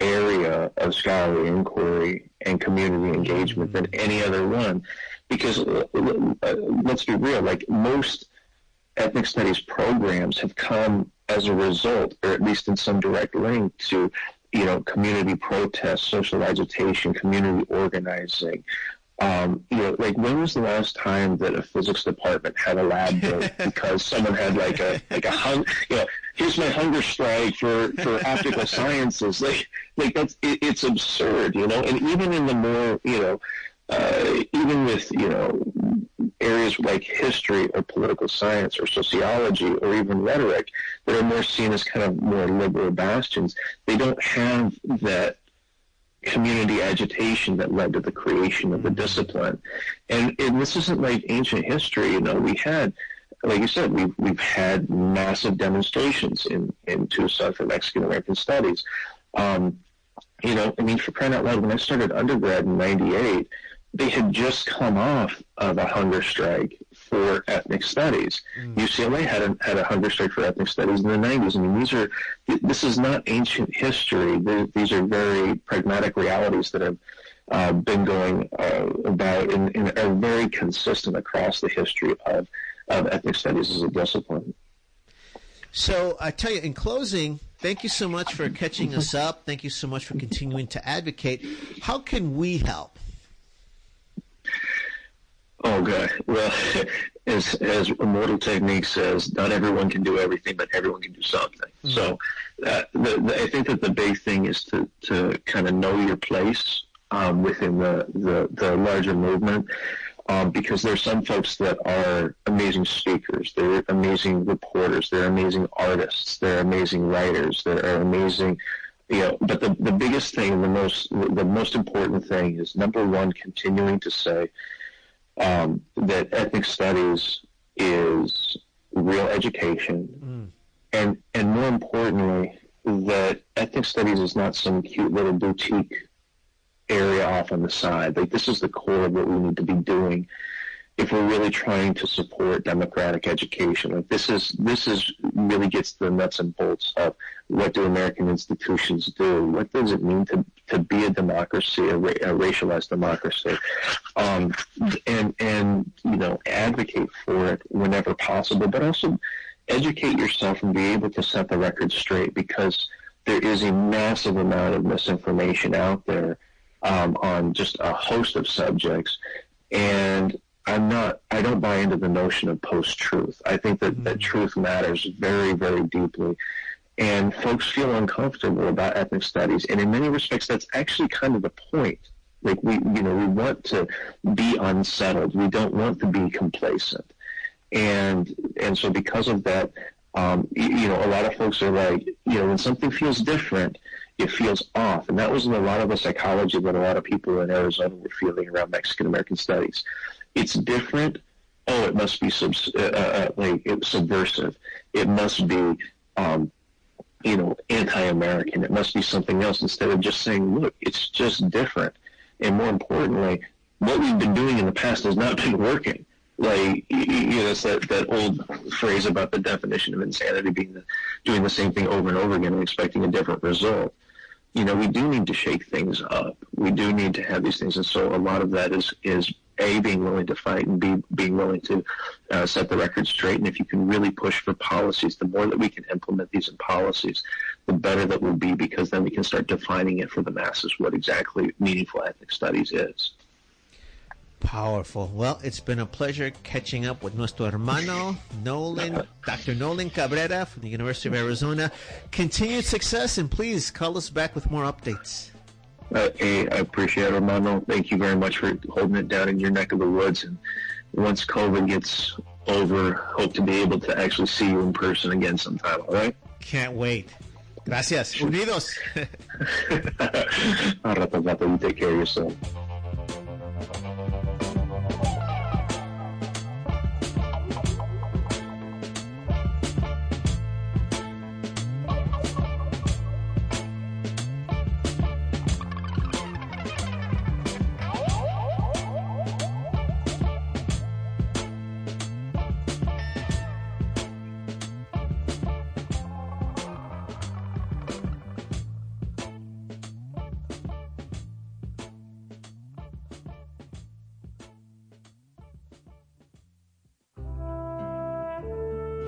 area of scholarly inquiry and community engagement than any other one. Because uh, uh, let's be real, like most ethnic studies programs have come as a result, or at least in some direct link to, you know, community protests, social agitation, community organizing, um, you know, like when was the last time that a physics department had a lab built because someone had like a like a hung, you know, here's my hunger strike for for optical sciences. Like like that's it, it's absurd, you know. And even in the more you know, uh, even with you know areas like history or political science or sociology or even rhetoric that are more seen as kind of more liberal bastions, they don't have that community agitation that led to the creation of the mm-hmm. discipline. And, and this isn't like ancient history. You know, we had, like you said, we've, we've had massive demonstrations in, in Tucson for Mexican American studies. Um, you know, I mean, for crying out loud, when I started undergrad in 98, they had just come off of a hunger strike for ethnic studies. Mm. UCLA had a, had a hunger strike for ethnic studies in the 90s. I mean, these are this is not ancient history. These are very pragmatic realities that have uh, been going uh, about and, and, are very consistent across the history of, of ethnic studies as a discipline. So I tell you, in closing, thank you so much for catching us up. Thank you so much for continuing to advocate. How can we help? Oh, good. Well, as as Immortal Technique says, not everyone can do everything, but everyone can do something. Mm-hmm. So, uh, the, the, I think that the big thing is to to kind of know your place um, within the, the the larger movement. Um, because there's some folks that are amazing speakers, they're amazing reporters, they're amazing artists, they're amazing writers, they're amazing you know, but the, the biggest thing, the most the most important thing is number one, continuing to say um, that ethnic studies is real education, mm. and and more importantly, that ethnic studies is not some cute little boutique area off on the side. Like this is the core of what we need to be doing if we're really trying to support democratic education. Like this is this is really gets to the nuts and bolts of what do American institutions do? What does it mean to to be a democracy, a, ra- a racialized democracy, um, and and you know advocate for it whenever possible, but also educate yourself and be able to set the record straight because there is a massive amount of misinformation out there um, on just a host of subjects, I'm not. I don't buy into the notion of post-truth. I think that, mm-hmm. that truth matters very, very deeply, and folks feel uncomfortable about ethnic studies, and in many respects, that's actually kind of the point. Like we, you know, we want to be unsettled. We don't want to be complacent, and and so because of that, um, you, you know, a lot of folks are like, you know, when something feels different, it feels off. And that was a lot of the psychology that a lot of people in Arizona were feeling around Mexican American studies. It's different. Oh, it must be sub, uh, uh, like it's subversive. It must be, um, you know, anti-American. It must be something else instead of just saying, look, it's just different. And more importantly, what we've been doing in the past has not been working. Like, you know, it's that, that old phrase about the definition of insanity being the, doing the same thing over and over again and expecting a different result you know, we do need to shake things up. We do need to have these things, and so a lot of that is is a being willing to fight and b being willing to uh, set the record straight. And if you can really push for policies, the more that we can implement these in policies, the better that will be because then we can start defining it for the masses what exactly meaningful ethnic studies is. Powerful. Well, it's been a pleasure catching up with nuestro hermano, Nolan, Dr. Nolan Cabrera from the University of Arizona. Continued success, and please call us back with more updates. Uh, hey, I appreciate it, hermano. Thank you very much for holding it down in your neck of the woods. And once COVID gets over, hope to be able to actually see you in person again sometime, all right? Can't wait. Gracias. Unidos. All right, you take care of yourself.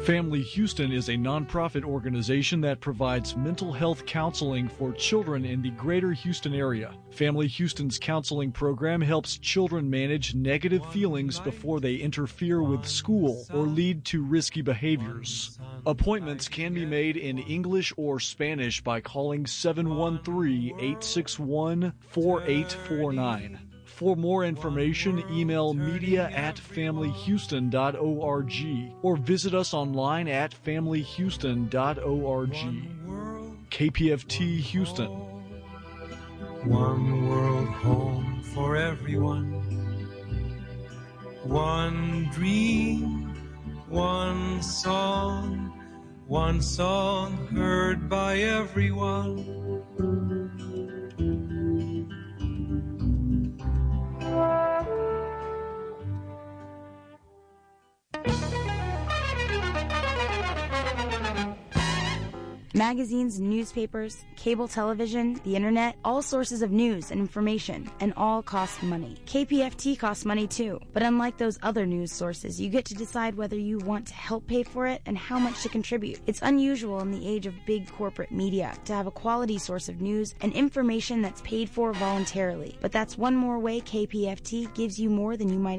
Family Houston is a nonprofit organization that provides mental health counseling for children in the greater Houston area. Family Houston's counseling program helps children manage negative feelings before they interfere with school or lead to risky behaviors. Appointments can be made in English or Spanish by calling 713 861 4849. For more information, email media at familyhouston.org or visit us online at familyhouston.org. KPFT Houston. One world home for everyone. One dream, one song, one song heard by everyone. Magazines, newspapers, cable television, the internet, all sources of news and information, and all cost money. KPFT costs money too, but unlike those other news sources, you get to decide whether you want to help pay for it and how much to contribute. It's unusual in the age of big corporate media to have a quality source of news and information that's paid for voluntarily, but that's one more way KPFT gives you more than you might expect